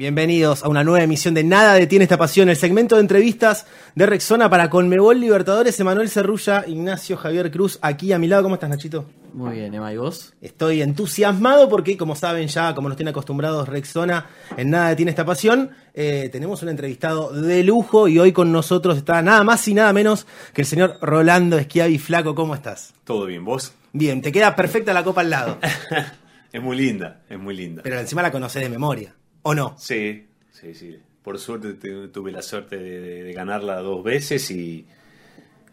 Bienvenidos a una nueva emisión de Nada detiene esta pasión, el segmento de entrevistas de Rexona para Conmebol Libertadores, Emanuel Cerrulla, Ignacio Javier Cruz, aquí a mi lado. ¿Cómo estás, Nachito? Muy bien, Emma, ¿y vos? Estoy entusiasmado porque, como saben ya, como nos tiene acostumbrados Rexona, en Nada detiene esta pasión, eh, tenemos un entrevistado de lujo y hoy con nosotros está nada más y nada menos que el señor Rolando Esquiavi Flaco. ¿Cómo estás? Todo bien, ¿vos? Bien, te queda perfecta la copa al lado. es muy linda, es muy linda. Pero encima la conocés de memoria. ¿O no? Sí, sí, sí. Por suerte tuve la suerte de, ganarla dos veces y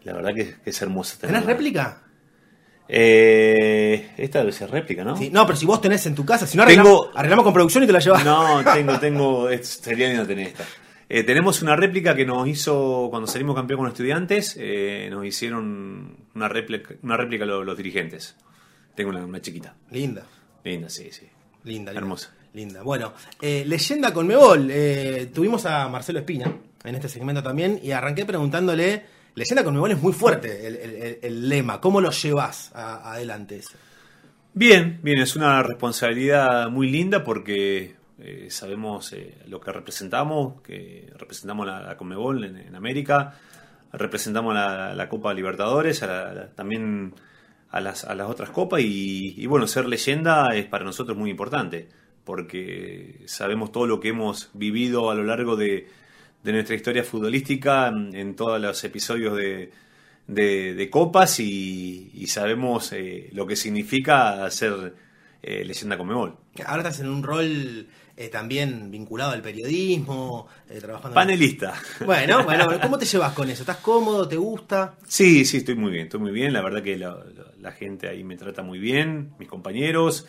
la verdad que, es hermosa. ¿Tenés réplica? Eh, esta debe ser réplica, ¿no? Sí, no, pero si vos tenés en tu casa, si no arreglamos, arreglamos con producción y te la llevas. No, tengo, tengo, sería lindo tener esta. Eh, tenemos una réplica que nos hizo cuando salimos campeón con estudiantes, eh, nos hicieron una réplica, una réplica los, dirigentes. Tengo una, una, chiquita. Linda. Linda, sí, sí. Linda, linda. Hermosa. Linda. Bueno, eh, leyenda con Mebol. Eh, tuvimos a Marcelo Espina en este segmento también y arranqué preguntándole, leyenda con Mebol es muy fuerte el, lema, ¿cómo lo llevas adelante eso? Bien, bien, es una responsabilidad muy linda porque eh, sabemos lo que representamos, que representamos la, Conmebol en, América, representamos la, la Copa Libertadores, también a las, a las otras copas y, bueno, ser leyenda es para nosotros muy importante porque sabemos todo lo que hemos vivido a lo largo de, nuestra historia futbolística en, todos los episodios de, copas y, sabemos eh, lo que significa ser eh, leyenda Comebol. Ahora estás en un rol eh, también vinculado al periodismo, trabajando... Panelista. Bueno, bueno, ¿cómo te llevas con eso? ¿Estás cómodo? ¿Te gusta? Sí, sí, estoy muy bien, estoy muy bien. La verdad que la, gente ahí me trata muy bien, mis compañeros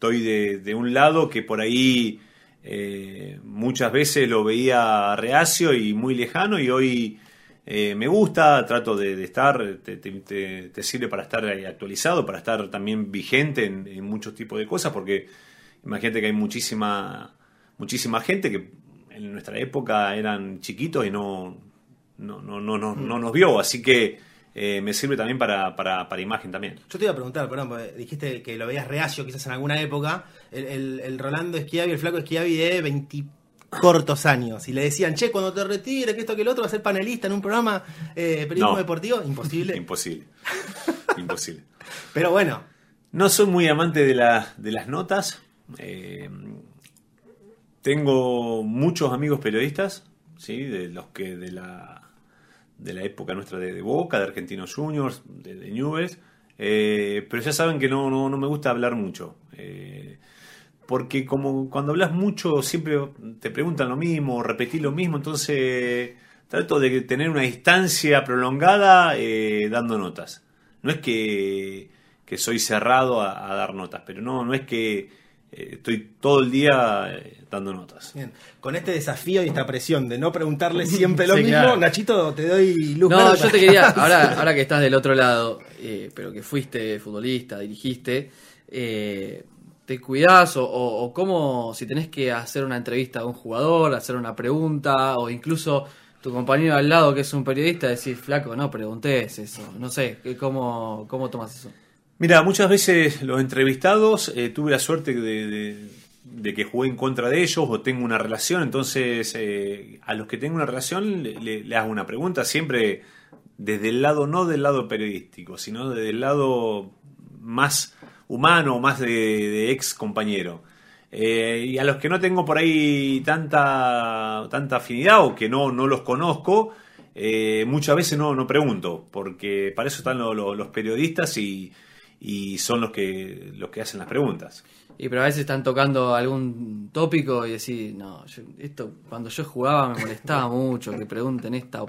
estoy de, un lado que por ahí eh, muchas veces lo veía reacio y muy lejano y hoy eh, me gusta, trato de, estar, te, sirve para estar actualizado, para estar también vigente en, muchos tipos de cosas, porque imagínate que hay muchísima, muchísima gente que en nuestra época eran chiquitos y no, no, no, no, no, no nos vio, así que eh, me sirve también para, para, imagen también. Yo te iba a preguntar, perdón, dijiste que lo veías reacio quizás en alguna época, el, Rolando Esquiavi, el flaco Esquiavi de 20 cortos años, y le decían, che, cuando te retires, que esto, que el otro, va a ser panelista en un programa eh, periodismo deportivo, imposible. imposible. imposible. Pero bueno. No soy muy amante de, la, de las notas. Eh, tengo muchos amigos periodistas, ¿sí? de los que de la de la época nuestra de, Boca, de Argentinos Juniors, de, de Newell's, eh, pero ya saben que no, no, me gusta hablar mucho. Eh, porque como cuando hablas mucho siempre te preguntan lo mismo, repetís lo mismo, entonces trato de tener una distancia prolongada eh, dando notas. No es que, que soy cerrado a, a, dar notas, pero no, no es que estoy todo el día eh, dando notas. Bien. Con este desafío y esta presión de no preguntarle siempre lo mismo, Nachito, te doy luz. No, yo te quería, ahora, ahora que estás del otro lado, eh, pero que fuiste futbolista, dirigiste, ¿te cuidás o, o, cómo, si tenés que hacer una entrevista a un jugador, hacer una pregunta, o incluso tu compañero al lado que es un periodista, decir, flaco, no preguntes eso, no sé, ¿cómo, cómo tomas eso? Mira, muchas veces los entrevistados eh, tuve la suerte de, que jugué en contra de ellos o tengo una relación, entonces eh, a los que tengo una relación le, hago una pregunta, siempre desde el lado, no del lado periodístico, sino desde el lado más humano, más de, ex compañero. Eh, y a los que no tengo por ahí tanta, tanta afinidad o que no, no los conozco, muchas veces no, no pregunto, porque para eso están los periodistas y y son los que, los que hacen las preguntas. Y pero a veces están tocando algún tópico y decís, no, esto cuando yo jugaba me molestaba mucho que pregunten esta,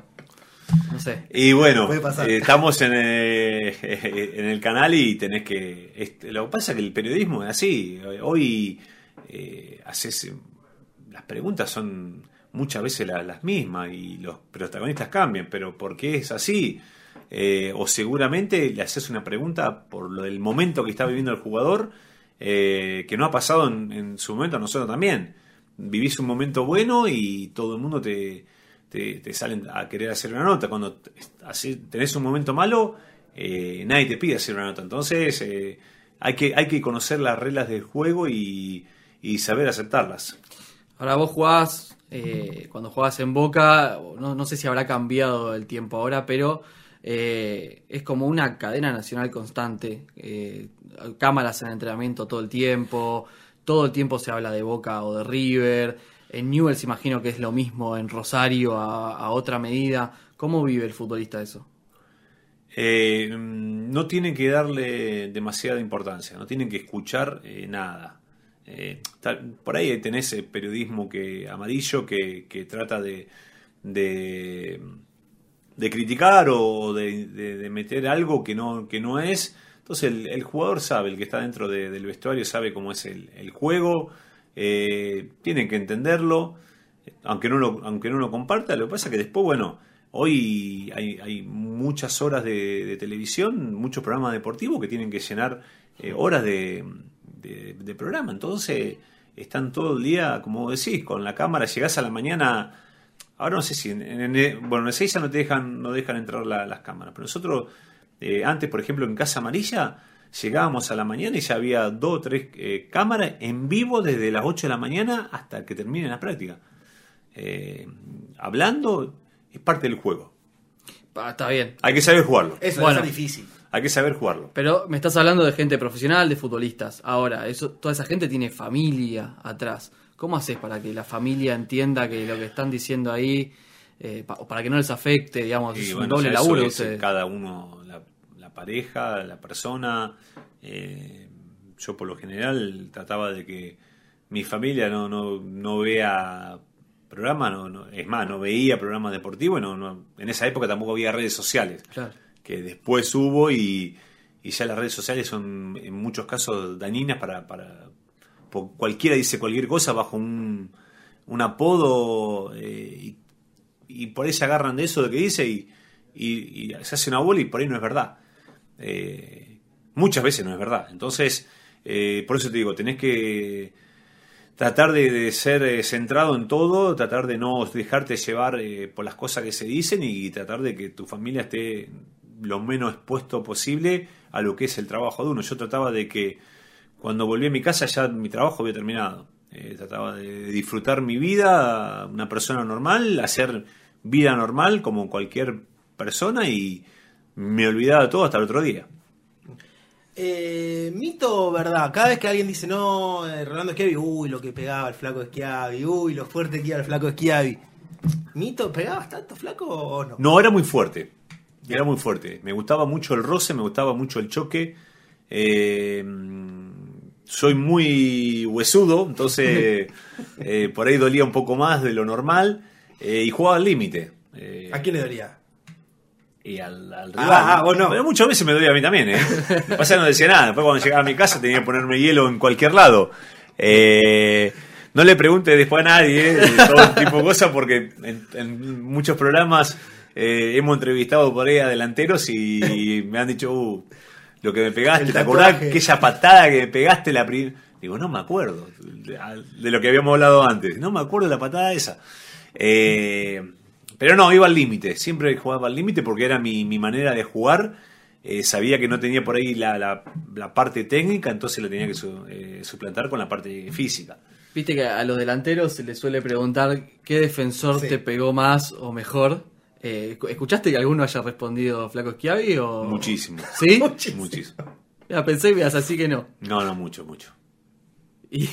no sé. Y bueno, eh, estamos en el, en el canal y tenés que... Este, lo que pasa es que el periodismo es así. Hoy eh, haces... Las preguntas son muchas veces las mismas y los protagonistas cambian, pero ¿por qué es así? Eh, o seguramente le haces una pregunta por lo del momento que está viviendo el jugador, eh, que no ha pasado en, su momento a nosotros también. Vivís un momento bueno y todo el mundo te, te, salen a querer hacer una nota. Cuando tenés un momento malo, eh, nadie te pide hacer una nota. Entonces hay, que, hay que conocer las reglas del juego y, y saber aceptarlas. Ahora vos jugás, cuando jugás en Boca, no, no sé si habrá cambiado el tiempo ahora, pero eh, es como una cadena nacional constante. Eh, cámaras en entrenamiento todo el tiempo, todo el tiempo se habla de Boca o de River. En Newell's imagino que es lo mismo, en Rosario a, otra medida. ¿Cómo vive el futbolista eso? Eh, no tienen que darle demasiada importancia, no tienen que escuchar nada. Por ahí tenés periodismo que amarillo que, trata de, de criticar o de, meter algo que no, que no es. Entonces el, el jugador sabe, el que está dentro de- del vestuario sabe cómo es el, juego, eh, tienen que entenderlo, aunque no, lo, aunque no lo comparta. Lo que pasa es que después, bueno, hoy hay, hay muchas horas de, televisión, muchos programas deportivos que tienen que llenar eh, horas de, programa. Entonces están todo el día, como decís, con la cámara, llegás a la mañana. Ahora no sé si en, en- en- bueno, en el Ezeiza no te dejan, no dejan entrar la- las cámaras, pero nosotros eh, antes, por ejemplo, en Casa Amarilla, llegábamos a la mañana y ya había dos o tres eh, cámaras en vivo desde las 8 de la mañana hasta que termine la práctica. Eh, hablando es parte del juego. Ah, está bien. Hay que saber jugarlo. Eso Bueno. es difícil. Hay que saber jugarlo. Pero me estás hablando de gente profesional, de futbolistas. Ahora, eso, toda esa gente tiene familia atrás. ¿Cómo haces para que la familia entienda que lo que están diciendo ahí, eh, pa- para que no les afecte, digamos, Y es bueno, un doble laburo es, eh, cada uno, la, la pareja, la persona. eh, yo por lo general trataba de que mi familia no, no, no vea programas, no, no- es más, no veía programas deportivos, no, no- en esa época tampoco había redes sociales, Claro. que después hubo y, y ya las redes sociales son en muchos casos dañinas para, para cualquiera dice cualquier cosa bajo un, un apodo eh, y, por ahí se agarran de eso de que dice y, se hace una bola y por ahí no es verdad. Eh, muchas veces no es verdad. Entonces, eh, por eso te digo, tenés que tratar de, de ser centrado en todo, tratar de no dejarte llevar por las cosas que se dicen y tratar de que tu familia esté lo menos expuesto posible a lo que es el trabajo de uno. Yo trataba de que cuando volví a mi casa ya mi trabajo había terminado. Eh, trataba de disfrutar mi vida, una persona normal, hacer vida normal como cualquier persona y me olvidaba todo hasta el otro día. Eh, mito o verdad, cada vez que alguien dice no, eh, Rolando Schiavi, uy, lo que pegaba el flaco Schiavi, uy, lo fuerte que iba el flaco Schiavi. ¿Mito? ¿Pegabas tanto flaco o no? No, era muy fuerte. Era muy fuerte. Me gustaba mucho el roce, me gustaba mucho el choque. Eh, soy muy huesudo, entonces eh, por ahí dolía un poco más de lo normal eh, y jugaba al límite. Eh, ¿A quién le dolía? y al, al Ah, rival. ah, vos no. Pero muchas veces me dolía a mí también, ¿eh? Lo que pasa es que no decía nada. Después cuando llegaba a mi casa tenía que ponerme hielo en cualquier lado. Eh, no le pregunte después a nadie todo tipo de cosas porque en, en muchos programas hemos entrevistado por ahí a delanteros y me han dicho, uh, lo que me pegaste, El ¿te acordás tatuaje. aquella patada que me pegaste la primera? Digo, no me acuerdo de, de lo que habíamos hablado antes. No me acuerdo de la patada esa. Eh, pero no, iba al límite. Siempre jugaba al límite porque era mi, mi manera de jugar. Eh, sabía que no tenía por ahí la, la- la parte técnica, entonces la tenía que su- eh, suplantar con la parte física. Viste que a los delanteros se les suele preguntar qué defensor Sí. te pegó más o mejor. Eh, ¿Escuchaste que alguno haya respondido Flaco Schiavi o...? Muchísimo. ¿Sí? Muchísimo. Muchísimo. Ya, pensé que ibas así que no. No, no, mucho, mucho. Y,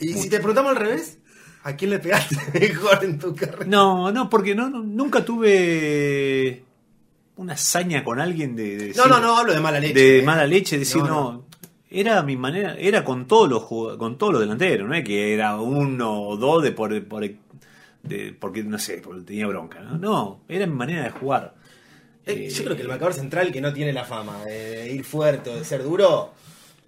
Y si te preguntamos al revés, ¿a quién le pegaste mejor en tu carrera? No, no, porque no, no- nunca tuve una hazaña con alguien de, de No, decir- no, no, hablo de mala leche. de eh. mala leche, decir No, no, no. Era mi manera, era con todos los con todos los delanteros, no es que era uno o dos de por, por de, porque no sé, porque tenía bronca, no, no era mi manera de jugar. Eh, Eh, yo creo que el marcador central que no tiene la fama de ir fuerte o de ser duro,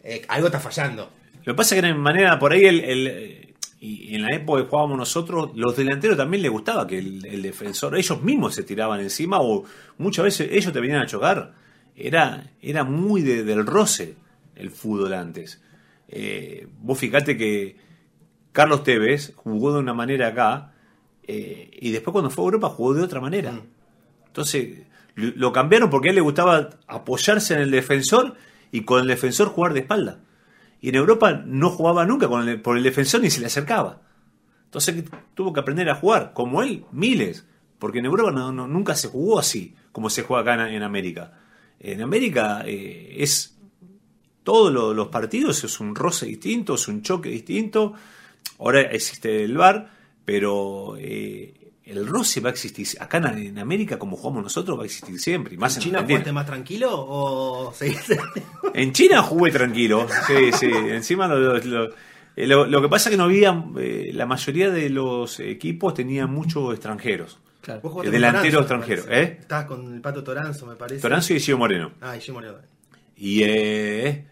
eh, algo está fallando. Lo que pasa es que era mi manera, por ahí el, el- eh, y en la época que jugábamos nosotros, los delanteros también les gustaba que el, el defensor, ellos mismos se tiraban encima o muchas veces ellos te venían a chocar. Era, era muy de- del roce el fútbol antes. Eh, vos fijate que Carlos Tevez jugó de una manera acá eh, y después cuando fue a Europa jugó de otra manera. Mm. Entonces lo cambiaron porque a él le gustaba apoyarse en el defensor y con el defensor jugar de espalda. y en Europa no jugaba nunca con el- por el defensor ni se le acercaba. Entonces tuvo que aprender a jugar, como él, miles, porque en Europa no- no- nunca se jugó así, como se juega acá en, en América. En América eh, es todos lo- los partidos, es un roce distinto, es un choque distinto. Ahora existe el VAR, pero eh, el roce va a existir. Acá en, en América, como jugamos nosotros, va a existir siempre. Y más ¿En en China Argentina. fuiste más tranquilo o seguiste? En China jugué tranquilo, sí, sí. Encima lo, lo- lo- eh, lo- lo que pasa es que no había, eh, la mayoría de los equipos tenían muchos extranjeros. Claro. Vos jugaste delantero Toranzo, extranjero. ¿eh? Estabas con el Pato Toranzo, me parece. Toranzo y Gio Moreno. Ah, y Jim Moreno. Y, eh,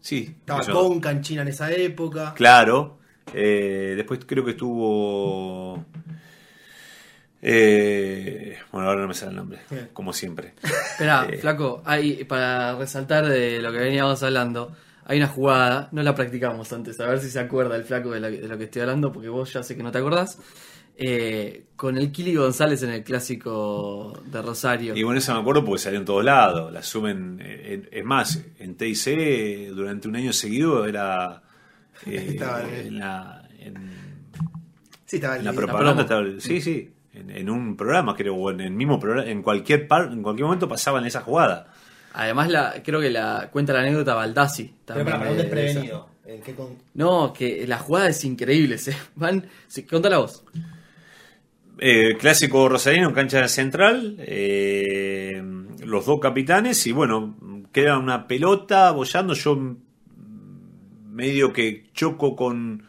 sí. Estaba. Conca en China en esa época. Claro. Eh, después creo que estuvo. eh, bueno, ahora no me sale el nombre, Bien. como siempre. Esperá, Eh. flaco, hay, para resaltar de lo que veníamos hablando, hay una jugada, no la practicamos antes, a ver si se acuerda el flaco de, la- de lo que estoy hablando, porque vos ya sé que no te acordás. Eh, con el Kili González en el clásico de Rosario. Y bueno, eso me acuerdo porque salió en todos lados. La suben. eh, es más, en TIC durante un año seguido era. Eh, Estaba en- en la, en, Sí, estaba en la la propaganda. estaba- sí, sí. En, en un programa, creo, o en el mismo programa. En cualquier, par, en cualquier momento pasaban esa jugada. Además, la, creo que la cuenta la anécdota Baldassi. Pero también para, para un de- de esa. desprevenido. ¿En qué con- No, que la jugada es increíble. Se van, sí, contala vos. Eh, clásico rosarino en cancha central, eh, los dos capitanes y bueno, queda una pelota bollando, yo mm, medio que choco con,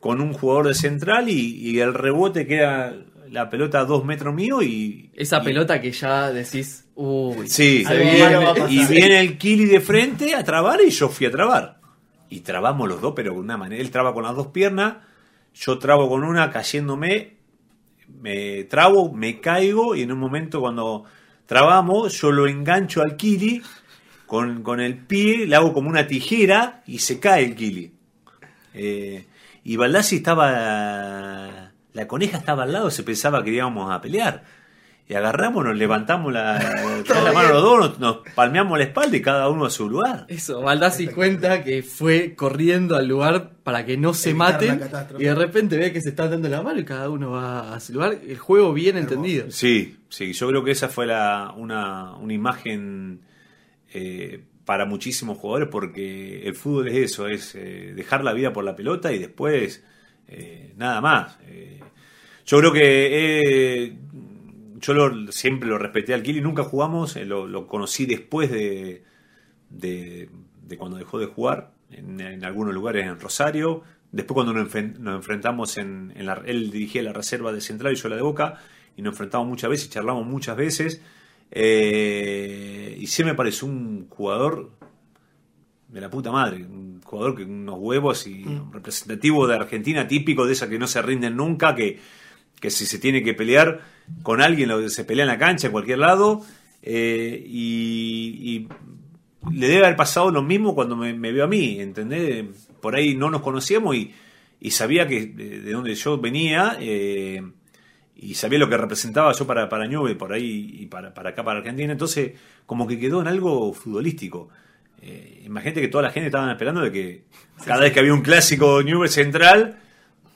con un jugador de central y, y el rebote queda la pelota a dos metros mío y... Esa y- pelota que ya decís, uy, Sí, va a pasar. y viene el Kili de frente a trabar y yo fui a trabar. Y trabamos los dos, pero de una manera. Él traba con las dos piernas, yo trabo con una cayéndome, me trabo, me caigo y en un momento cuando trabamos yo lo engancho al Kili con, con el pie, le hago como una tijera y se cae el Kili. Eh, y Baldassi estaba. La coneja estaba al lado, se pensaba que íbamos a pelear. Y agarramos, nos levantamos la, la mano los dos, nos, nos palmeamos la espalda y cada uno a su lugar. Eso, Baldassi cuenta que fue corriendo al lugar para que no se Evitar maten y de repente ve que se están dando la mano y cada uno va a su lugar. El juego bien Hermoso. entendido. Sí, sí, yo creo que esa fue la, una, una imagen eh, para muchísimos jugadores porque el fútbol es eso, es eh, dejar la vida por la pelota y después eh, nada más. Eh, yo creo que yo lo- siempre lo respeté al Kili, nunca jugamos, lo, conocí después de, de, cuando dejó de jugar, en, algunos lugares en Rosario, después cuando nos, enfren- nos enfrentamos en, la, él dirigía la reserva de Central y yo la de Boca, y nos enfrentamos muchas veces, charlamos muchas veces, eh, y sí me pareció un jugador de la puta madre, un jugador que unos huevos y representativo de Argentina, típico de esa que no se rinden nunca, que, que si se tiene que pelear con alguien, lo- se pelea en la cancha, en cualquier lado, eh, y, y le debe haber pasado lo mismo cuando me, me vio a mí, ¿entendés? Por ahí no nos conocíamos y, y sabía que de, de donde yo venía eh, y sabía lo que representaba yo para, para por ahí y para, para acá, para Argentina, entonces como que quedó en algo futbolístico. Eh, imagínate que toda la gente estaba esperando de que cada vez que había un clásico Newell Central,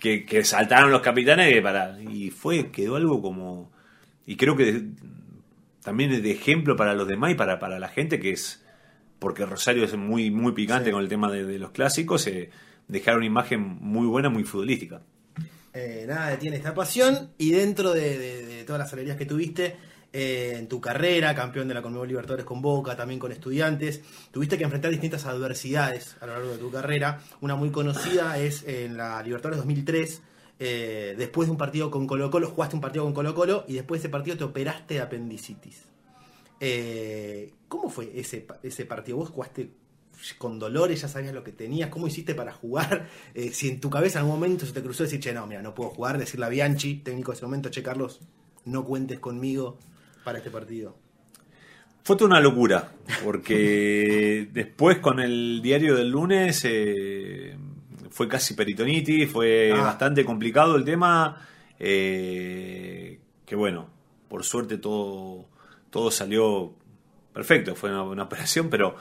que, que saltaron los capitanes para y fue, quedó algo como... Y creo que de- también es de ejemplo para los demás y para, para la gente que es... Porque Rosario es muy, muy picante Sí. con el tema de, de los clásicos, eh, dejar una imagen muy buena, muy futbolística. Eh, nada detiene esta pasión y dentro de, todas las alegrías que tuviste eh, en tu carrera, campeón de la Conmebol Libertadores con Boca, también con estudiantes, tuviste que enfrentar distintas adversidades a lo largo de tu carrera. Una muy conocida es en la Libertadores 2003, eh, después de un partido con Colo Colo, jugaste un partido con Colo Colo y después de ese partido te operaste de apendicitis. Eh, ¿Cómo fue ese partido? ¿Vos jugaste con dolores? ¿Ya sabías lo que tenías? ¿Cómo hiciste para jugar? Eh, si en tu cabeza en algún momento se te cruzó decir, che, no, mira, no puedo jugar, decirle a Bianchi, técnico de ese momento, che, Carlos, no cuentes conmigo para este partido. Fue toda una locura, porque después con el diario del lunes eh, fue casi peritonitis, fue Ah. bastante complicado el tema, eh, que bueno, por suerte todo, todo salió perfecto, fue una, una operación, pero,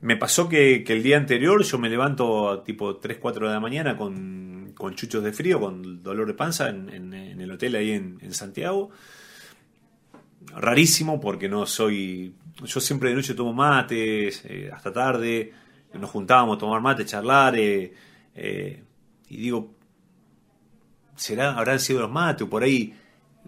Me pasó que, el día anterior yo me levanto a tipo 3, 4 de la mañana con, con chuchos de frío, con dolor de panza en, en- en el hotel ahí en, en Santiago. Rarísimo porque no soy... Yo siempre de noche tomo mates, eh, hasta tarde, nos juntábamos a tomar mate, charlar, eh, eh, y digo, será habrán sido los mates o por ahí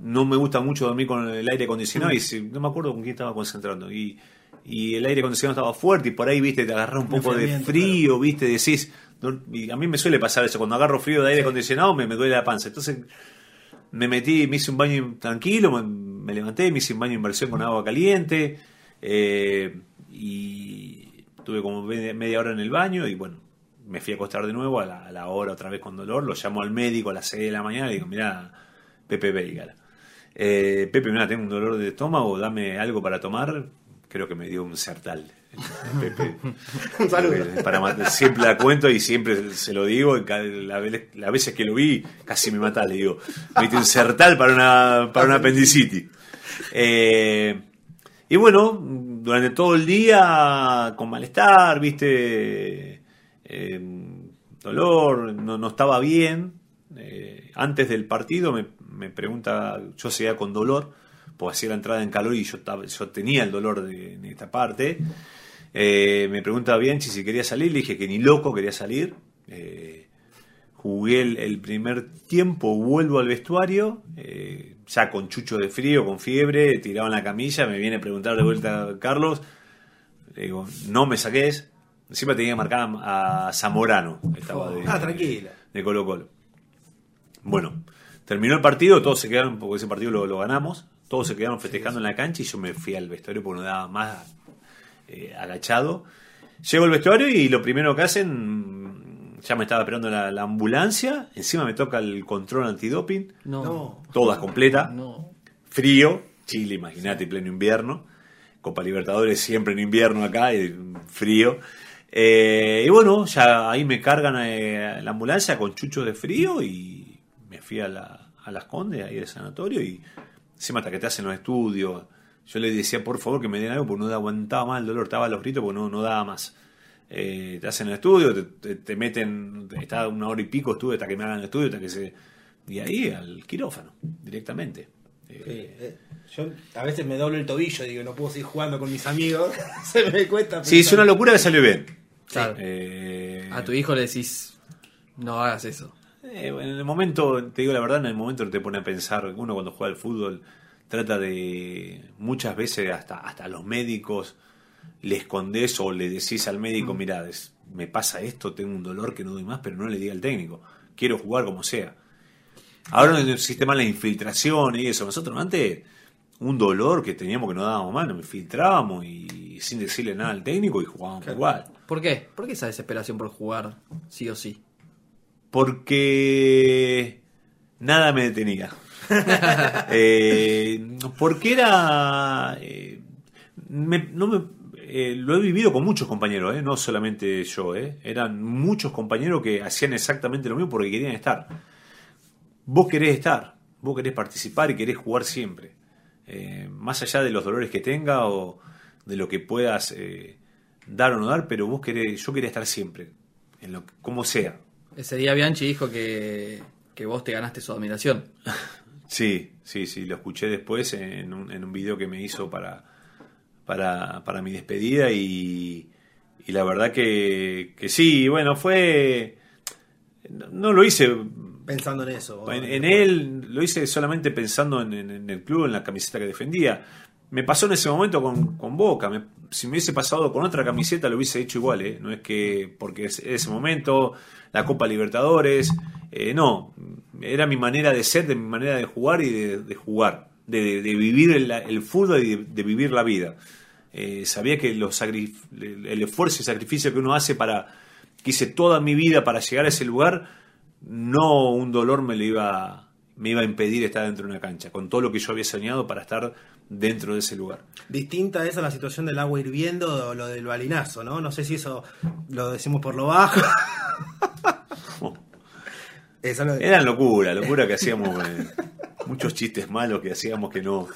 no me gusta mucho dormir con el aire acondicionado y si- no me acuerdo con quién estaba concentrando. Y, y el aire acondicionado estaba fuerte y por ahí viste te agarras un poco de frío viste decís y a mí me suele pasar eso cuando agarro frío de aire acondicionado me, me duele la panza. Entonces me metí me hice un baño tranquilo me, me levanté me hice un baño de inversión con agua caliente eh, y tuve como media, hora en el baño y bueno me fui a acostar de nuevo a la, a la hora otra vez con dolor lo llamo al médico a las 6 de la mañana y digo mira Pepe Veiga eh, Pepe, mira, tengo un dolor de estómago, dame algo para tomar. Creo que me dio un sertal. Pepe. Un saludo. Eh, Para siempre la cuento y siempre se lo digo. Las veces que lo vi, casi me mata. Le digo, me dio un sertal para una, para una apendicitis. Eh, y bueno, durante todo el día con malestar, viste, eh, dolor, no, no estaba bien. Antes del partido me, me pregunta, yo seguía con dolor, pues hacía la entrada en calor y yo, tenía el dolor de, de esta parte. Eh, me pregunta Bianchi si quería salir, le dije que ni loco quería salir. Eh, jugué el, el primer tiempo, vuelvo al vestuario, eh, ya con chucho de frío, con fiebre, tirado en la camilla, me viene a preguntar de vuelta Carlos, le digo, no me saques, encima tenía marcada a Zamorano, estaba de, Ah, tranquila. de Colo Colo. Bueno, terminó el partido, todos se quedaron, porque ese partido lo, lo ganamos, todos se quedaron festejando en la cancha y yo me fui al vestuario porque no daba más eh, agachado. Llego al vestuario y lo primero que hacen, ya me estaba esperando la, la ambulancia, encima me toca el control antidoping, No. No. toda completa, No. frío, Chile, imagínate, pleno invierno, Copa Libertadores siempre en invierno acá, y frío. Eh, y bueno, ya ahí me cargan eh, la ambulancia con chuchos de frío y me fui a, la, a las Condes, ahí del sanatorio, y encima hasta que te hacen los estudios. Yo les decía, por favor, que me den algo porque no aguantaba más el dolor, estaba a los gritos porque no, no daba más. Eh, te hacen el estudio, te, te- te meten, está una hora y pico estuve hasta que me hagan el estudio, hasta que se... Y ahí al quirófano, directamente. Eh, Sí, eh, yo a veces me doblo el tobillo, digo, no puedo seguir jugando con mis amigos. Se me cuesta. Sí, es una locura que salió bien. Claro. Eh, A tu hijo le decís, no hagas eso. Eh, en el momento, te digo la verdad, en el momento te pone a pensar, uno cuando juega al fútbol trata de, muchas veces hasta, hasta los médicos, le escondes o le decís al médico, mira, es- me pasa esto, tengo un dolor que no doy más, pero no le diga al técnico, quiero jugar como sea. Ahora no existe más la infiltración y eso. Nosotros antes, un dolor que teníamos que no dábamos más, nos infiltrábamos y sin decirle nada al técnico y jugábamos igual. ¿Por qué? ¿Por qué esa desesperación por jugar sí o sí? Porque nada me detenía. Eh, porque era... eh, me- no me- eh, lo he vivido con muchos compañeros, no solamente yo. Eran muchos compañeros que hacían exactamente lo mismo porque querían estar. Vos querés estar, vos querés participar y querés jugar siempre. Más allá de los dolores que tenga o de lo que puedas dar o no dar, pero vos querés, yo quería estar siempre, en lo que- como sea. Ese día Bianchi dijo que, que vos te ganaste su admiración. Sí, sí, sí, lo escuché después en un, en un video que me hizo para, para, para mi despedida y, y la verdad que, que sí, bueno, fue... No, no lo hice Pensando en eso. en, en él, lo hice solamente pensando en, en- en el club, en la camiseta que defendía. Me pasó en ese momento con, con Boca. me- si me hubiese pasado con otra camiseta, lo hubiese hecho igual. ¿eh? No es que porque es ese momento, la Copa Libertadores. eh, no, era mi manera de ser, de mi manera de jugar y de, jugar. De, vivir el, fútbol y de, vivir la vida. Eh, sabía que los el esfuerzo y sacrificio que uno hace para. que hice toda mi vida para llegar a ese lugar no un dolor me lo iba me iba a impedir estar dentro de una cancha, con todo lo que yo había soñado para estar dentro de ese lugar. Distinta es a la situación del agua hirviendo o lo del balinazo, ¿no? No sé si eso lo decimos por lo bajo. Eso lo- Eran locura, locura que hacíamos, eh, muchos chistes malos que hacíamos que no,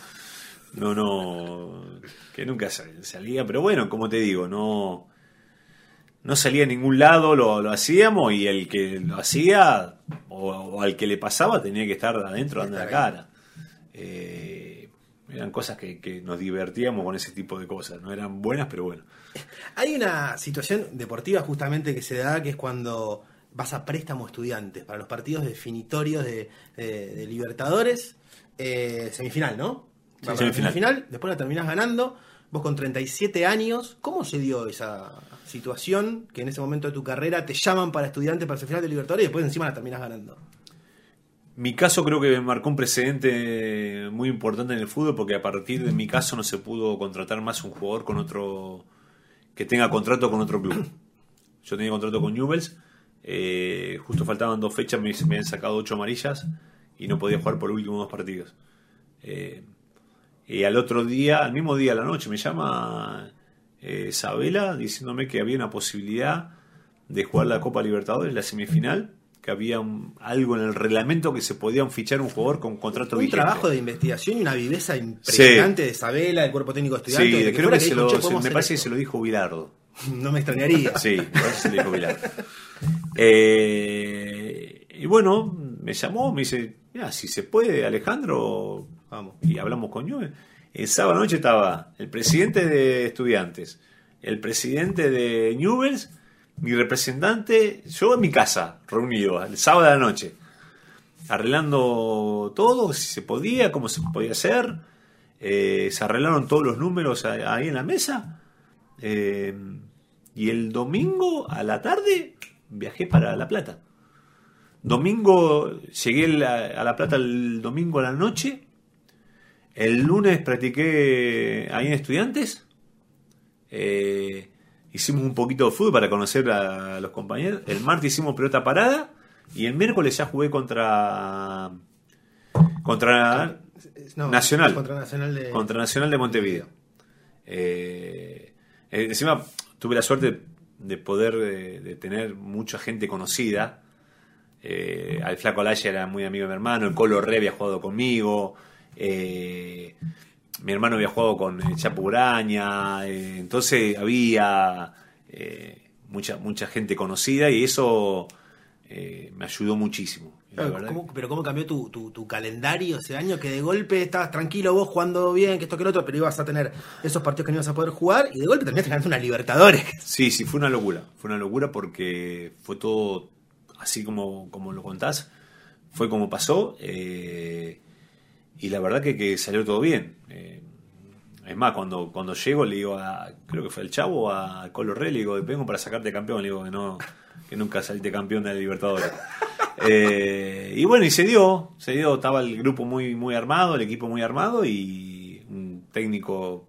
no, no, que nunca sal- salía, pero bueno, como te digo, no, no salía a ningún lado, lo, lo hacíamos y el que lo hacía o, o al que le pasaba tenía que estar adentro dando la cara. Eh, eran cosas que, que nos divertíamos con ese tipo de cosas, no eran buenas, pero bueno. Hay una situación deportiva justamente que se da, que es cuando vas a préstamo estudiantes para los partidos definitorios de, de- de Libertadores, eh, semifinal, ¿no? Sí, semifinal. semifinal, después la terminás ganando, vos con 37 años, ¿cómo se dio esa situación que en ese momento de tu carrera te llaman para estudiantes para el final de Libertadores y después encima la terminás ganando? Mi caso creo que marcó un precedente muy importante en el fútbol porque a partir de mi caso no se pudo contratar más un jugador con otro que tenga contrato con otro club. Yo tenía contrato con Newells, eh, justo faltaban dos fechas, me, me habían sacado ocho amarillas y no podía jugar por los últimos dos partidos. Eh, y al otro día, al mismo día a la noche, me llama eh, Sabela diciéndome que había una posibilidad de jugar la Copa Libertadores, la semifinal, que había un- algo en el reglamento que se podía fichar un jugador con contrato Un vigente. trabajo de investigación y una viveza impresionante de Sabela, del cuerpo técnico de estudiantes. Sí, de creo que se lo, "Che, se- podemos me parece que esto". se lo dijo Bilardo. No me extrañaría. Sí, me parece que se lo dijo Bilardo. Eh, y bueno, me llamó, me dice, mira, si se puede, Alejandro, Vamos. y hablamos con Newell. El sábado noche estaba el presidente de estudiantes, el presidente de Newells, mi representante, yo en mi casa, reunido, el sábado de la noche, arreglando todo, si se podía, cómo se podía hacer. Eh, se arreglaron todos los números ahí en la mesa. Eh, y el domingo a la tarde viajé para La Plata. Domingo, llegué a La Plata el domingo a la noche. El lunes practiqué ahí en Estudiantes. Eh, hicimos un poquito de fútbol para conocer a los compañeros. El martes hicimos pelota parada. Y el miércoles ya jugué contra. Contra. No, Nacional. Contra Nacional de. Contra Nacional de Montevideo. Eh, eh, encima tuve la suerte de poder de, de tener mucha gente conocida. Eh, al Flaco Alaya era muy amigo de mi hermano, el Colo Re había jugado conmigo, eh, mi hermano había jugado con eh, Chapo Uraña, eh, entonces había eh, mucha, mucha gente conocida y eso eh, me ayudó muchísimo. Y la Claro, verdad ¿cómo- pero ¿cómo cambió tu, tu- tu calendario ese año? Que de golpe estabas tranquilo vos jugando bien, que esto que lo otro, pero ibas a tener esos partidos que no ibas a poder jugar y de golpe terminaste ganando una Libertadores. Sí, sí, fue una locura. Fue una locura porque fue todo así como, como lo contás. Fue como pasó. eh, y la verdad que, que salió todo bien. Eh, es más, cuando, cuando llego le digo a, creo que fue el Chavo, a Colo Re, le digo, vengo para sacarte campeón, le digo que no, que nunca saliste campeón de la Libertadores. Eh, y bueno, y se dio, se dio, estaba el grupo muy, muy armado, el equipo muy armado y un técnico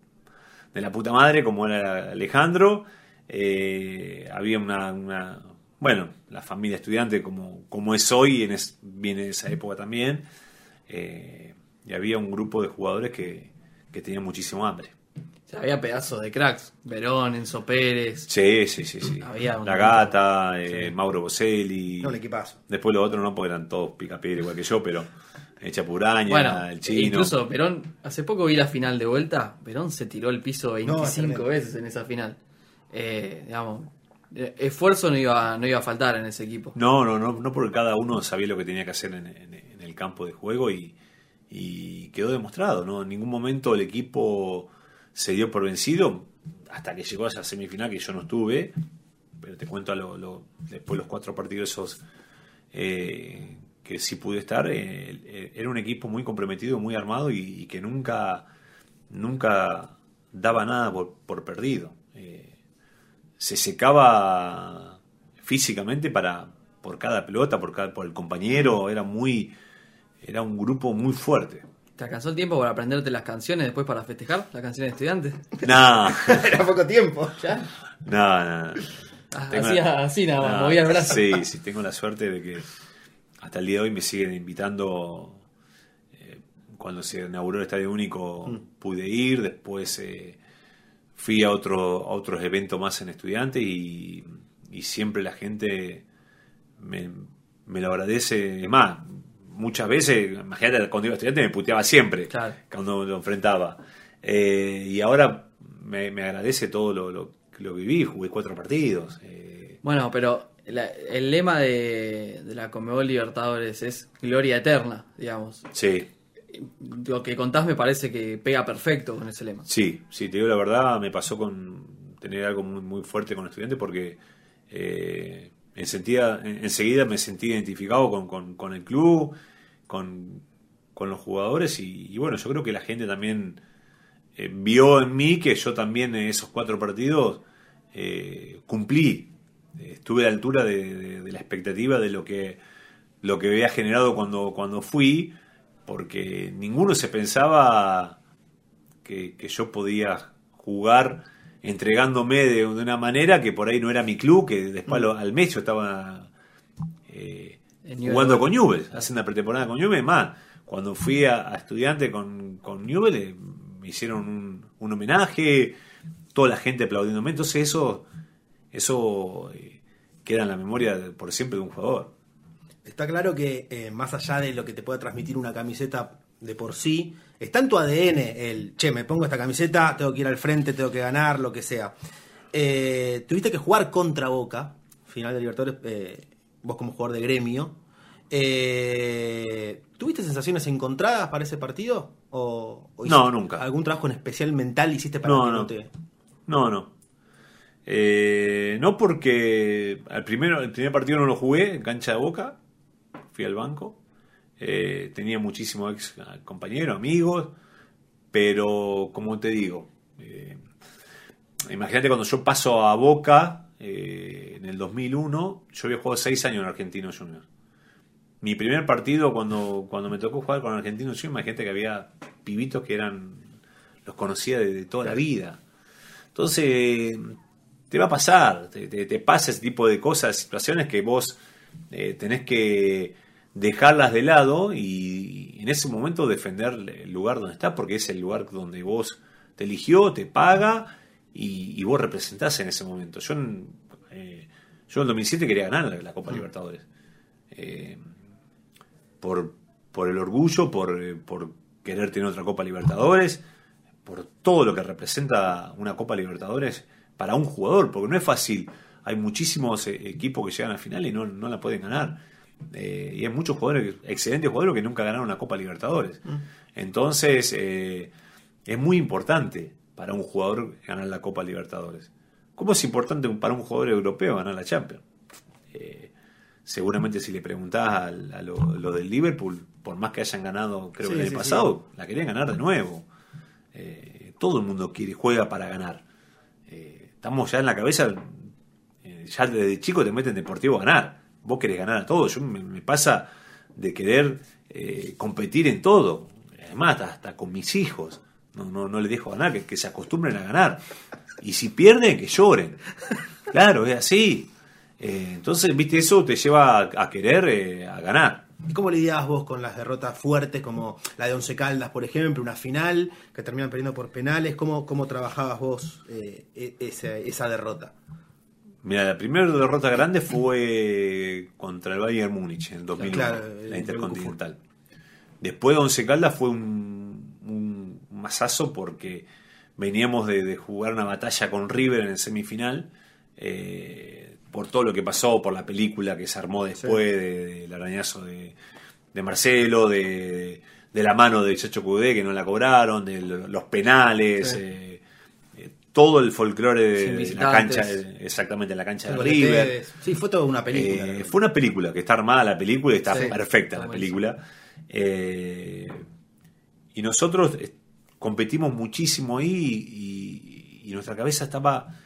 de la puta madre como era Alejandro. Eh, había una, bueno, la familia estudiante como, como es hoy, en es- viene de esa época también. Y había un grupo de jugadores que, que tenían muchísimo hambre. O sea, había pedazos de cracks. Verón, Enzo Pérez. Sí, sí, sí, sí. Había un- La Gata, eh, Mauro Boselli. No, un equipazo. Después los otros no, porque eran todos picapiedra igual que yo, pero el Chapuraña, Bueno, el Chino. incluso Verón, hace poco vi la final de vuelta. Verón se tiró el piso 25 tremendo. veces en esa final. Eh, digamos, eh, esfuerzo no iba, no iba a faltar en ese equipo. No, no, no, no porque cada uno sabía lo que tenía que hacer en, en- en el campo de juego y, y quedó demostrado, ¿no? En ningún momento el equipo se dio por vencido hasta que llegó a esa semifinal que yo no estuve, pero te cuento lo, lo- después los cuatro partidos esos eh, que sí pude estar, eh, eh, era un equipo muy comprometido, muy armado y, que nunca, nunca daba nada por, por perdido. Se secaba físicamente para por cada pelota, por cada, por el compañero, era muy era un grupo muy fuerte. ¿Te alcanzó el tiempo para aprenderte las canciones después para festejar? ¿Las canciones de estudiantes? No, Era poco tiempo. ¿Ya? no, no. Ah, Tengo- Hacía así nada más, no, movía el brazo. Sí, sí, tengo la suerte de que hasta el día de hoy me siguen invitando. eh, cuando se inauguró el Estadio Único pude ir, después eh, fui a, otro, a otros eventos más en estudiantes y, y siempre la gente me, me lo agradece. Es más, muchas veces, imagínate, cuando iba estudiante me puteaba siempre Claro. cuando lo enfrentaba. Eh, y ahora me, me agradece todo lo, lo lo viví, jugué cuatro partidos. eh, Bueno, pero la- el lema de, de la Comebol Libertadores es gloria eterna, digamos. sí, Lo que contás me parece que pega perfecto con ese lema. Sí, sí, te digo la verdad, me pasó con tener algo muy, muy fuerte con estudiantes porque eh, en sentía- en- enseguida me sentí identificado con, con- el club, con, con los jugadores y, bueno, yo creo que la gente también eh, vio en mí que yo también en esos cuatro partidos eh, cumplí, Eh, estuve a la altura de, de- de la expectativa de lo que, lo que había generado cuando, cuando fui, porque ninguno se pensaba que, que yo podía jugar entregándome de, de una manera que por ahí no era mi club, que después lo- al mes yo estaba eh, Newell's jugando con Newell, haciendo una pretemporada con Newell. Más, cuando fui a, a estudiante con, con Newell, eh, me hicieron un, un homenaje, toda la gente aplaudiéndome. Entonces eso, eso eh, queda en la memoria de- por siempre de un jugador. Está claro que eh, más allá de lo que te pueda transmitir una camiseta de por sí, está en tu ADN el, che, me pongo esta camiseta, tengo que ir al frente, tengo que ganar, lo que sea. Eh, tuviste que jugar contra Boca, final de Libertadores, eh, vos como jugador de gremio. Eh, ¿Tuviste sensaciones encontradas para ese partido? ¿O, o No, nunca. ¿Algún trabajo en especial mental hiciste para No, que no, no. te... No, no. Eh, no porque al primero, el primer partido no lo jugué en cancha de boca, fui al banco, Eh, tenía muchísimos ex compañeros, amigos, pero como te digo, eh, imagínate cuando yo paso a Boca eh, en el 2001, yo había jugado seis años en Argentino Junior. Mi primer partido cuando, cuando me tocó jugar con Argentino Junior, imagínate que había pibitos que eran los conocía de, de toda la vida. Entonces, te va a pasar, te, te- te pasa ese tipo de cosas, situaciones que vos eh, tenés que dejarlas de lado y en ese momento defender el lugar donde estás, porque es el lugar donde vos te eligió, te paga y, y vos representás en ese momento. Yo en, eh, yo en 2007 quería ganar la, la Copa Libertadores. Eh, por, por el orgullo, por, eh, por querer tener otra Copa Libertadores, por todo lo que representa una Copa Libertadores para un jugador, porque no es fácil. Hay muchísimos eh, equipos que llegan al final y no, no la pueden ganar. Eh, y hay muchos jugadores, excelentes jugadores que nunca ganaron una Copa Libertadores. Entonces, eh, es muy importante para un jugador ganar la Copa Libertadores. ¿Cómo es importante para un jugador europeo ganar la Champions? Eh, seguramente si le preguntás a, a lo, lo del Liverpool, por más que hayan ganado, creo Sí, que el año sí, pasado, la querían ganar de nuevo. Todo el mundo quiere, juega para ganar. Estamos ya en la cabeza, ya desde chico te meten deportivo a ganar. Vos querés ganar a todo. Yo me, me pasa de querer eh, competir en todo. Además, hasta, con mis hijos. No, no, no les dejo ganar, que, que se acostumbren a ganar. Y si pierden, que lloren. Claro, es así. Eh, entonces, viste, eso te lleva a, a querer eh, a ganar. ¿Y cómo lidiabas vos con las derrotas fuertes como la de Once Caldas, por ejemplo, una final que terminan perdiendo por penales? ¿Cómo, cómo trabajabas vos e- esa, esa derrota? Mira, la primera derrota grande fue contra el Bayern Múnich en el 2001, Claro, la Intercontinental. Después de Once Caldas fue un, un masazo porque veníamos de, de jugar una batalla con River en el semifinal eh, por todo lo que pasó, por la película que se armó después de- del arañazo de, de Marcelo, de, de la mano de Chacho Cudé que no la cobraron, de lo- los penales, Sí. eh, todo el folclore de la cancha, exactamente en la cancha de River. Tevez. Sí, fue toda una película. Eh, fue una película, que está armada la película y está Sí, perfecta está la película. Eh, y nosotros eh, competimos muchísimo ahí y, y nuestra cabeza estaba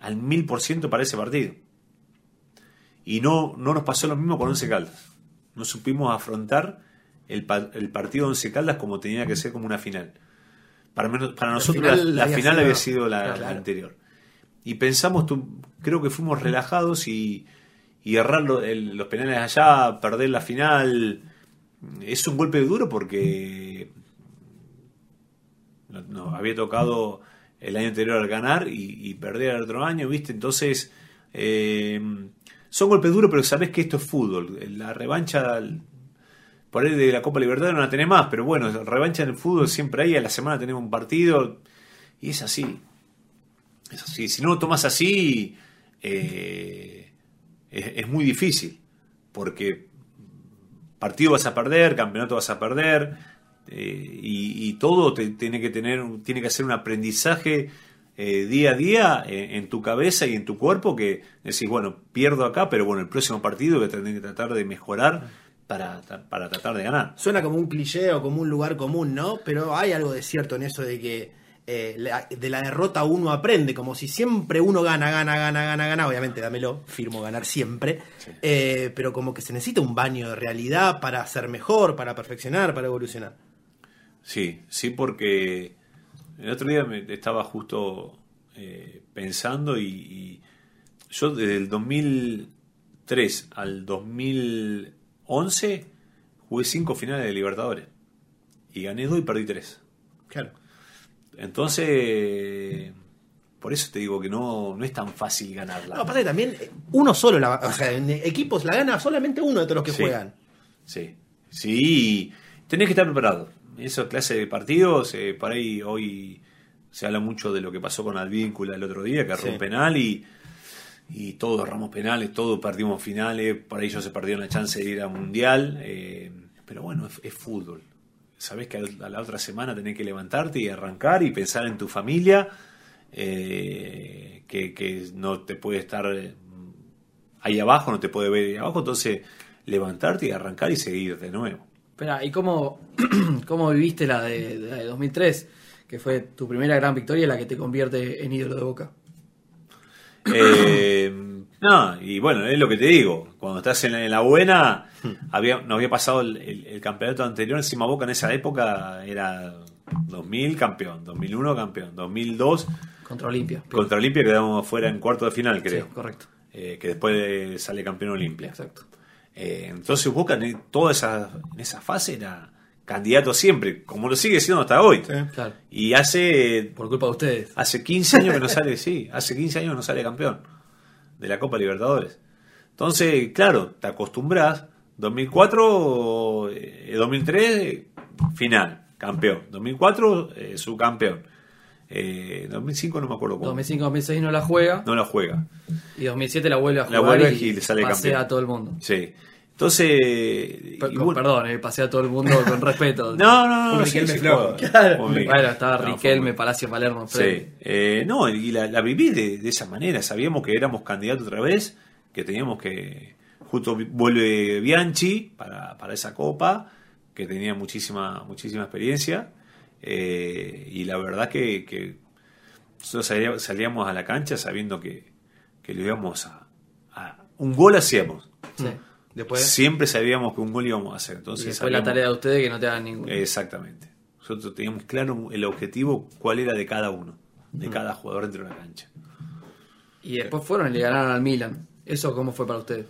al mil por ciento para ese partido. Y no, no nos pasó lo mismo con Once Caldas. No supimos afrontar el partido de Once Caldas como tenía que ser como una final. Para, menos- para nosotros la, final la había final sido- había sido la, claro. la anterior. Y pensamos, tú- creo que fuimos relajados y, y errar lo- el- los penales allá, perder la final, es un golpe duro porque nos nos había tocado el año anterior al ganar y, y perder el otro año, ¿viste? Entonces, eh, son golpes duros, pero sabés que esto es fútbol. La revancha, por ahí de la Copa Libertad no la tenés más, pero bueno, revancha en el fútbol siempre hay, a la semana tenemos un partido y es así. Es así. Si no lo tomas así, eh, es, muy difícil. Porque partido vas a perder, campeonato vas a perder, eh, y, todo te, tiene que tener, tiene que hacer un aprendizaje eh, día a día en, en tu cabeza y en tu cuerpo que decís, bueno, pierdo acá, pero bueno, el próximo partido voy a tener que tratar de mejorar para, para tratar de ganar. Suena como un cliché o como un lugar común, ¿no? Pero hay algo de cierto en eso de que eh, la- de la derrota uno aprende, como si siempre uno gana, gana, gana, gana, gana. Obviamente, dámelo, firmo ganar siempre. Sí. Eh, pero como que se necesita un baño de realidad para ser mejor, para perfeccionar, para evolucionar. Sí, sí, porque el otro día me estaba justo eh, pensando y, y yo desde el 2003 al 2011 jugué cinco finales de Libertadores y gané dos y perdí tres. Claro. Entonces, por eso te digo que no, no es tan fácil ganarla. No, que también eh, uno solo, la, o sea, en equipos la gana solamente uno de todos los que Sí. juegan. Sí, sí, tenés que estar preparado. Esa clase de partidos, eh, por ahí hoy se habla mucho de lo que pasó con Advíncula el otro día, que Sí. un penal y, y todos erramos penales, todos perdimos finales, por ahí ellos se perdieron la chance de ir a Mundial, eh, pero bueno, es, fútbol. Sabés que a la otra semana tenés que levantarte y arrancar y pensar en tu familia, eh, que, que no te puede estar eh, ahí abajo, no te puede ver ahí abajo, entonces levantarte y arrancar y seguir de nuevo. Espera, ¿y cómo, cómo viviste la de, de 2003? Que fue tu primera gran victoria la que te convierte en ídolo de Boca. Eh, no, y bueno, es lo que te digo. Cuando estás en la, en la buena, había, nos había pasado el, el- el campeonato anterior. Encima Boca en esa época era 2000 campeón, 2001 campeón, 2002 Contra Olimpia. contra Olimpia quedamos fuera en cuarto de final, creo. Sí, correcto. Eh, que después sale campeón Olimpia. Exacto. Eh, entonces Boca en toda esa, en esa fase era candidato siempre, como lo sigue siendo hasta hoy. Claro. Y hace Por culpa de ustedes. Hace 15 años que no sale, sí, hace 15 años que no sale campeón de la Copa Libertadores. Entonces, claro, te acostumbras. 2004, eh, 2003, eh, final, campeón. 2004, eh, subcampeón. Eh, 2005 no me acuerdo cómo. 2005-2006 no la juega No la juega. y 2007 la vuelve a La jugar vuelve y, y le sale pasea campeón. a todo el mundo. Sí. Entonces. Per- y con- bueno- Perdón, eh, pasea a todo el mundo con respeto. No, no, no. Riquelme sí, Claro. Bueno, estaba No, Riquelme, Palacio Palermo. Sí, eh, no, y la, la viví de, de esa manera. Sabíamos que éramos candidatos otra vez, que teníamos que. Justo vuelve Bianchi para, para esa copa, que tenía muchísima, muchísima experiencia. eh, y la verdad que, que nosotros salía- salíamos a la cancha sabiendo que, que lo íbamos a, a- Un gol hacíamos. Sí. Después, Siempre sabíamos que un gol íbamos a hacer. Y Entonces después la tarea de ustedes que no te hagan ningún. Exactamente. Nosotros teníamos claro el objetivo, cuál era de cada uno, de cada jugador dentro de la cancha. Y después fueron y le ganaron al Milan. ¿Eso cómo fue para ustedes?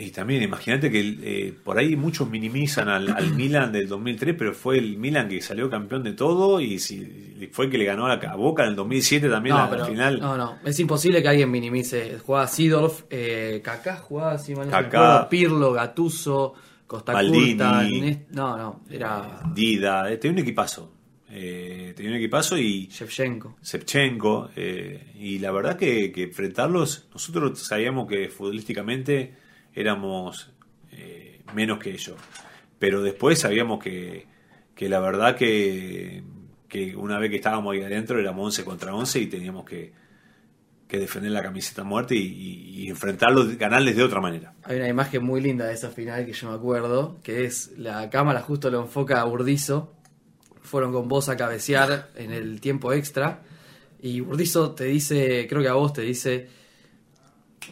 Y también imagínate que eh, por ahí muchos minimizan al, al Milan del 2003, pero fue el Milan que salió campeón de todo y si, fue el que le ganó a, la, a Boca en el 2007 también No, a la pero- final. no, no. Es imposible que alguien minimice. Jugaba Sidorf, eh, Kaká jugaba, si mal Kaká. Pirlo, Gattuso, Costa Maldini. Curta, Nest- No, no. Era Dida, eh, tenía un equipazo. Eh, tenía un equipazo y Shevchenko. Shevchenko, eh, y la verdad que, que enfrentarlos, nosotros sabíamos que futbolísticamente éramos eh, menos que ellos, pero después sabíamos que, que la verdad que, que una vez que estábamos ahí adentro éramos 11 contra 11 y teníamos que, que defender la camiseta muerte y, y- y enfrentarlos, de otra manera. Hay una imagen muy linda de esa final que yo me acuerdo, que es la cámara justo lo enfoca a Burdizo. Fueron con vos a cabecear en el tiempo extra. Y Burdizo te dice, creo que a vos te dice,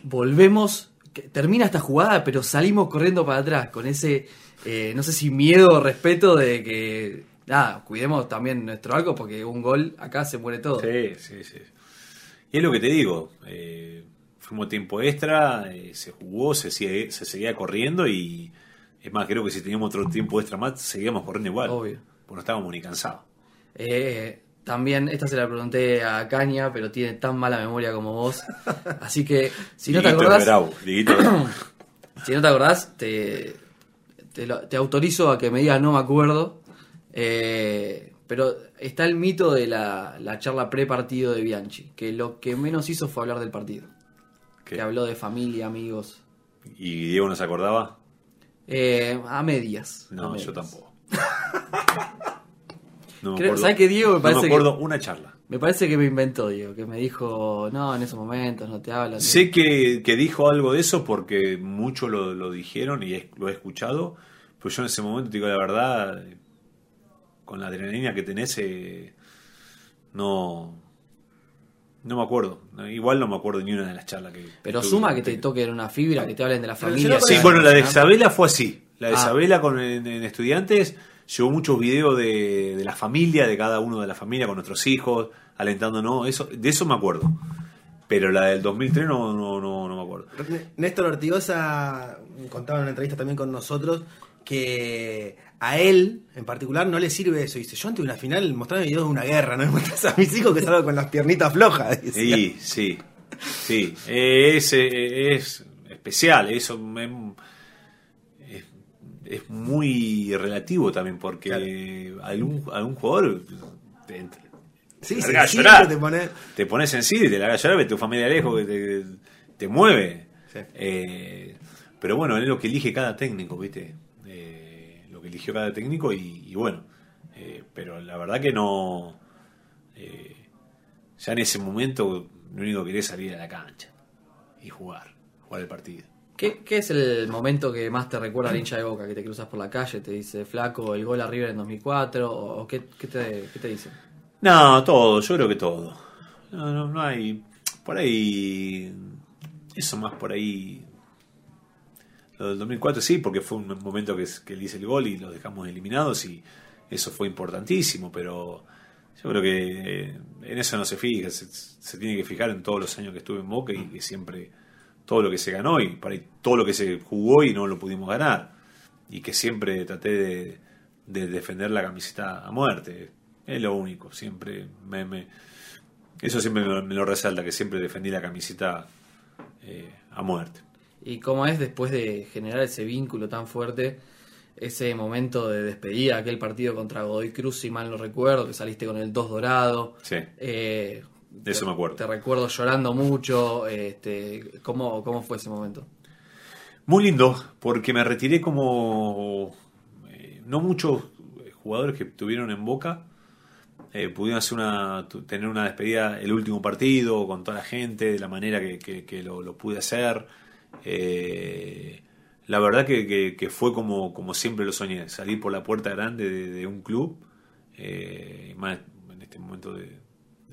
volvemos, que termina esta jugada, pero salimos corriendo para atrás, con ese, eh, no sé si miedo o respeto de que, nada, cuidemos también nuestro arco, porque un gol acá se muere todo. Sí, sí, sí. Y es lo que te digo, eh, fuimos tiempo extra, eh, se jugó, se, sigue- se seguía corriendo y es más, creo que si teníamos otro tiempo extra más, seguíamos corriendo igual. Obvio. Porque no estábamos ni cansados. Eh, también, esta se la pregunté a Caña, pero tiene tan mala memoria como vos. Así que, si no te acordás, si no te acordás, te, te, lo- te autorizo a que me digas no me acuerdo. Eh, Pero está el mito de la, la charla pre-partido de Bianchi, que lo que menos hizo fue hablar del partido. ¿Qué? Que habló de familia, amigos. ¿Y Diego no se acordaba? Eh, a medias. a No, medias. yo tampoco. No me Creo- ¿sabes qué, Diego? Me no parece me que- acuerdo una charla. Me parece que me inventó, Diego, que me dijo, no, en esos momentos no te hablan. Sé que, que dijo algo de eso porque muchos lo, lo dijeron y es- lo he escuchado, pero yo en ese momento, te digo la verdad, con la adrenalina que tenés, eh, no, no me acuerdo. Igual no me acuerdo ni una de las charlas que... Pero suma que te toquen una fibra, que te hablen de la familia. no Sí, Pero- bueno, la de ¿no? Isabela fue así. La de Ah. Isabela con, en, en estudiantes llevó muchos videos de, de la familia, de cada uno de la familia, con nuestros hijos, alentándonos. Eso, de eso me acuerdo. Pero la del 2003 no, no, no, no me acuerdo. Néstor Ortigosa contaba en una entrevista también con nosotros que a él en particular no le sirve eso. Dice, yo ante una final mostrarme videos de una guerra, no me muestras a mis hijos que salgo con las piernitas flojas. decía. Sí, sí, sí. Eh, Es, eh, es especial, eso me- es muy relativo también, porque algún, algún jugador te, Sí, te sí, larga a sí, llorar. te pone- te pones sensible, te la haga llorar, tu familia lejos, que te, te mueve. Sí. Eh, pero bueno, es lo que elige cada técnico, ¿viste? Eh, lo que eligió cada técnico y, y bueno, eh, pero la verdad que no... eh, ya en ese momento lo único que quería es salir a la cancha y jugar, jugar el partido. ¿Qué, qué es el momento que más te recuerda al hincha de Boca? Que te cruzas por la calle, te dice flaco, el gol a River en 2004, o, o qué, qué te, qué te dicen? No, todo, yo creo que todo. No, no, no hay. Por ahí. Eso más por ahí. Lo del 2004 sí, porque fue un momento que, que hice el gol y los dejamos eliminados y eso fue importantísimo, pero yo creo que eh, en eso no se fija, se, se tiene que fijar en todos los años que estuve en Boca y que siempre todo lo que se ganó y por ahí todo lo que se jugó y no lo pudimos ganar y que siempre traté de, de defender la camiseta a muerte. Es lo único, siempre me, me- eso siempre me, lo- me lo resalta, que siempre defendí la camiseta eh, a muerte. ¿Y cómo es después de generar ese vínculo tan fuerte, ese momento de despedida, aquel partido contra Godoy Cruz, si mal no recuerdo, que saliste con el 2 dorado? Sí. Eh, eso te- me acuerdo. Te recuerdo llorando mucho. Este, ¿cómo, ¿Cómo fue ese momento? Muy lindo, porque me retiré como eh, no muchos jugadores que tuvieron en Boca eh, pudieron hacer una, tener una despedida el último partido con toda la gente de la manera que, que- que lo, lo pude hacer. Eh, la verdad que, fue como, como siempre lo soñé, salir por la puerta grande de, de un club, más en este momento de,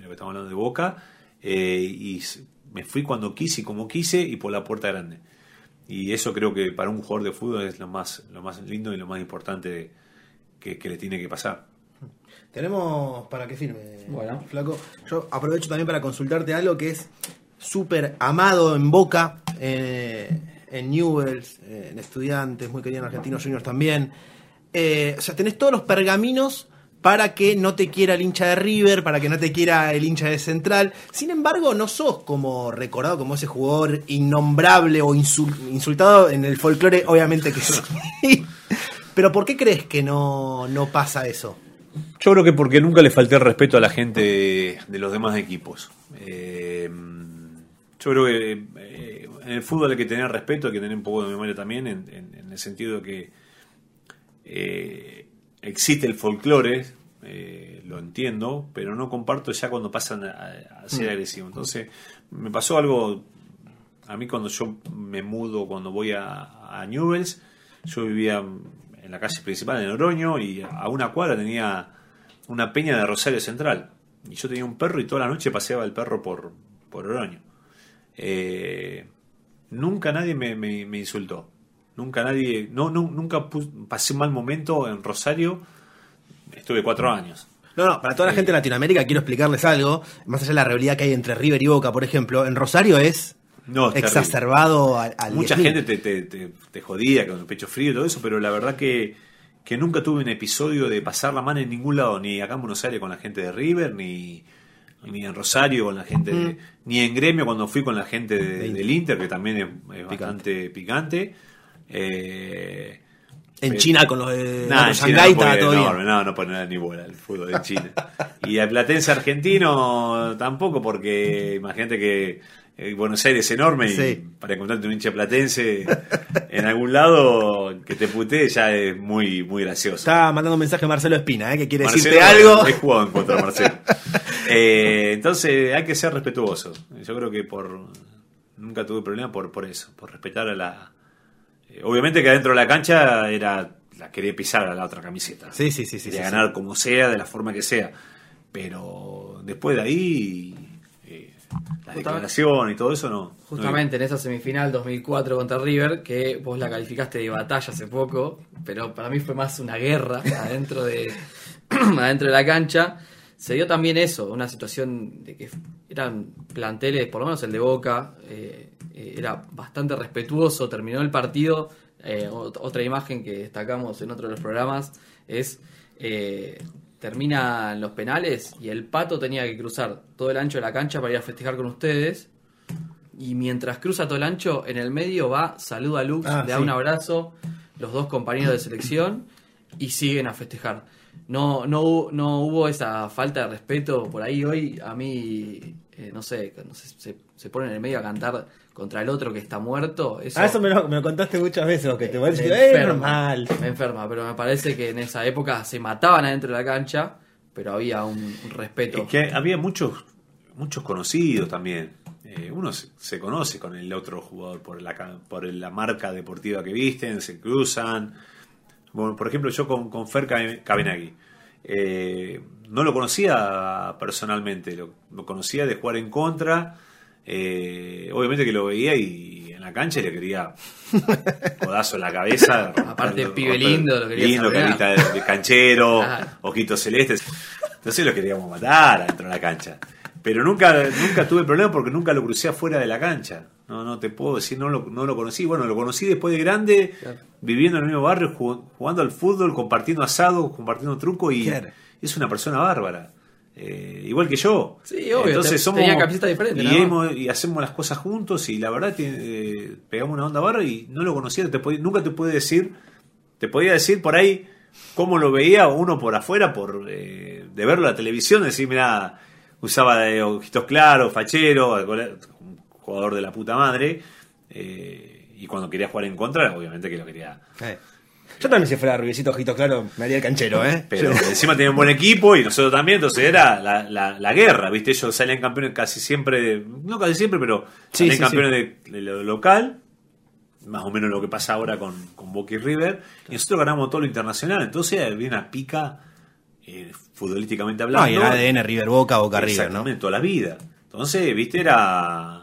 de lo que estamos hablando de Boca, eh, y me fui cuando quise y como quise y por la puerta grande. Y eso creo que para un jugador de fútbol es lo más, lo más lindo y lo más importante que, que le tiene que pasar. Tenemos para que firme, Bueno. Flaco. Yo aprovecho también para consultarte algo que es súper amado en Boca, eh, en Newells, eh, en Estudiantes, muy querido en Argentinos Juniors también. Eh, o sea, tenés todos los pergaminos para que no te quiera el hincha de River, para que no te quiera el hincha de Central. Sin embargo, no sos como recordado como ese jugador innombrable o insul- insultado en el folclore, obviamente que sí. Pero ¿por qué crees que no, no pasa eso? Yo creo que porque nunca le falté respeto a la gente de, los demás equipos. Eh, yo creo que eh, en el fútbol hay que tener respeto, hay que tener un poco de memoria también, en el sentido de que eh, existe el folclore, eh, lo entiendo, pero no comparto ya cuando pasan a, a ser agresivos. Entonces, me pasó algo, a mí cuando yo me mudo, cuando voy a, a Newells, yo vivía en la calle principal en Oroño y a una cuadra tenía una peña de Rosario Central. Y yo tenía un perro y toda la noche paseaba el perro por, por Oroño. Eh, nunca nadie me, me- me insultó. Nunca nadie. No, no, nunca pasé un mal momento en Rosario. Estuve cuatro años. No, no, para toda la gente de Latinoamérica quiero explicarles algo. Más allá de la rivalidad que hay entre River y Boca, por ejemplo, en Rosario es No, exacerbado al, al Mucha 10.000. gente te, te- te- te jodía con el pecho frío y todo eso, pero la verdad que, que nunca tuve un episodio de pasar la mano en ningún lado, ni acá en Buenos Aires con la gente de River, ni, ni en Rosario con la gente, de- ni en Gremio cuando fui con la gente de- De Inter. del Inter, que también es, es bastante picante. Eh, En China con los de Nah, los Shanghái no, puede- todo no, bien. no, no pone ni bola el fútbol en China. y el platense argentino tampoco, porque imagínate que eh, Buenos Aires es enorme y Sí. para encontrarte un hincha platense en algún lado que te putee ya es muy, muy gracioso. Estaba mandando un mensaje a Marcelo Espina, ¿eh? que quiere Marcelo, decirte algo. He jugado en contra de Marcelo. Eh, entonces hay que ser respetuoso. Yo creo que por nunca tuve problema por, por eso, por respetar a la... eh, obviamente que adentro de la cancha era la quería pisar a la otra camiseta. Sí, sí, sí, sí. Sí, ganar como sea, de la forma que sea. Pero después de ahí, eh, la declaración y todo eso no. no Justamente en esa semifinal 2004 contra River, que vos la calificaste de batalla hace poco, pero para mí fue más una guerra adentro de, adentro de la cancha. Se dio también eso, una situación de que eran planteles, por lo menos el de Boca, eh, eh, era bastante respetuoso, terminó el partido. eh, ot- otra imagen que destacamos en otro de los programas es eh, terminan los penales y el pato tenía que cruzar todo el ancho de la cancha para ir a festejar con ustedes. Y mientras cruza todo el ancho, en el medio va, saluda a Lux, Ah, le da sí. un abrazo, los dos compañeros de selección, y siguen a festejar. No, no, no hubo esa falta de respeto por ahí hoy. A mí, eh, no sé, no sé, se, se ponen en el medio a cantar contra el otro que está muerto. Eso, Ah, eso me lo, me lo contaste muchas veces, que te voy a me decir, es enferma, normal. Me enferma, pero me parece que en esa época se mataban adentro de la cancha, pero había un, un respeto. Es que había muchos, muchos conocidos también. Eh, uno se, se conoce con el otro jugador por la, por la marca deportiva que visten, se cruzan. Bueno, por ejemplo, yo con, con Fer Cabenagui. eh, no lo conocía personalmente, lo, lo conocía de jugar en contra. eh, obviamente que lo veía y en la cancha le quería codazo en la cabeza. Aparte, romper- pibe lindo, lo quería lindo, carita de, de canchero, ojitos celestes. Entonces lo queríamos matar adentro de la cancha. Pero nunca, nunca tuve problema porque nunca lo crucé afuera de la cancha. No, no te puedo decir, no lo, no lo conocí. Bueno, lo conocí después de grande, Claro. viviendo en el mismo barrio, jug- jugando al fútbol, compartiendo asado, compartiendo truco y Claro. Es una persona bárbara. Eh, igual que yo. Sí, obvio, Entonces te- somos tenía camiseta diferente, y, hemos- y hacemos las cosas juntos y la verdad eh, pegamos una onda barra y no lo conocía. Te podía- nunca te puede decir, te podía decir por ahí cómo lo veía uno por afuera, por eh, de verlo en la televisión, decir, mira, usaba de ojitos claros, fachero, un jugador de la puta madre. eh, y cuando quería jugar en contra, obviamente que lo quería. Yo también si fuera rubiecito, ojito claro, me haría el canchero, ¿eh? Pero Yo- encima un buen equipo y nosotros también, entonces era la, la- la guerra, ¿viste? Ellos salían campeones casi siempre, no casi siempre, pero Sí, salían sí, campeones De, de lo local, más o menos lo que pasa ahora con, con Boca y River, y nosotros ganamos todo lo internacional, entonces había una pica eh, futbolísticamente No, hablando. y el ADN River Boca, Boca River, ¿no? Toda la vida. Entonces, ¿viste? Era,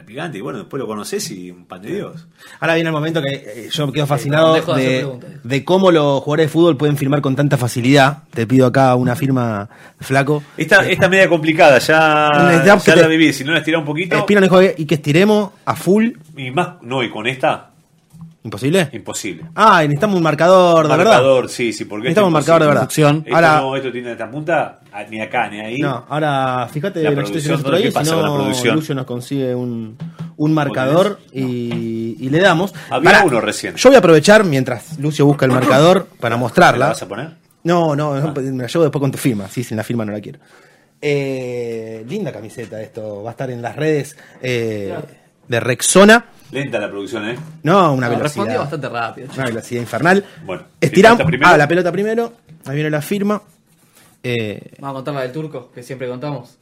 era, picante, y bueno, después lo conoces y un pan de Dios. Ahora viene el momento que eh, yo me quedo fascinado de de, cómo los jugadores de fútbol pueden firmar con tanta facilidad. Te pido acá una firma, flaco. Esta, esta media complicada, ya, ya la viví. Si no la estirás un poquito. Espina nos dijo que- y que estiremos a full. Y más, no, y con esta, ¿Imposible? imposible. Ah, necesitamos un marcador, de verdad. Marcador, sí, sí, porque Necesitamos un marcador de verdad. Producción. Esto, Ahora- no, esto tiene esta punta, ah, ni acá, ni ahí. No, ahora fíjate La lo que estoy ahí, ¿Qué si no? Lucio nos consigue un, un marcador y, y le damos. Había uno recién. Yo voy a aprovechar mientras Lucio busca el marcador para ¿Me mostrarla. la vas a poner? No, no, no, me la llevo después con tu firma. Sí, sin la firma no la quiero. Eh, linda camiseta esto. Va a estar en las redes eh, de Rexona. Lenta la producción, ¿eh? No, una No, velocidad. respondió bastante rápido. Una velocidad infernal. Bueno, Estiramos. Ah, la pelota primero. Ahí viene la firma. Eh, Vamos a contar la del turco, que siempre contamos.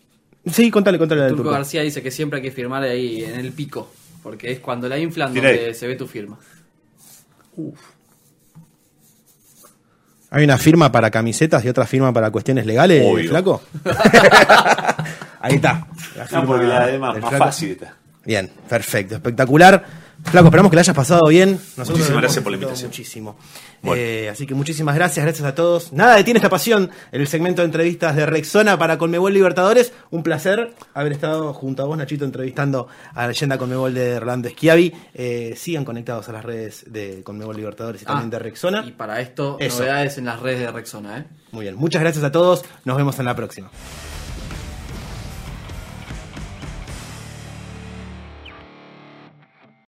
sí, contale, contale la del Turco turco. García dice que siempre hay que firmar ahí en el pico, porque es cuando la inflan donde se ve tu firma. Hay una firma para camisetas y otra firma para cuestiones legales, Obvio. flaco. Ahí está. La No, firma porque la es más, flaco. fácil esta. Bien, perfecto, espectacular. Flaco, esperamos que la hayas pasado bien. Nosotros Muchísimas gracias por la invitación. Muchísimo. Bueno. Eh, así que muchísimas gracias, gracias a todos. Nada detiene esta pasión. El segmento de entrevistas de Rexona para Conmebol Libertadores. Un placer haber estado junto a vos, Nachito, entrevistando a la leyenda Conmebol de Rolando Schiavi. Eh, sigan conectados a las redes de Conmebol Libertadores y también Ah, de Rexona. Y para esto, Eso. novedades en las redes de Rexona, ¿eh? Muy bien, muchas gracias a todos. Nos vemos en la próxima.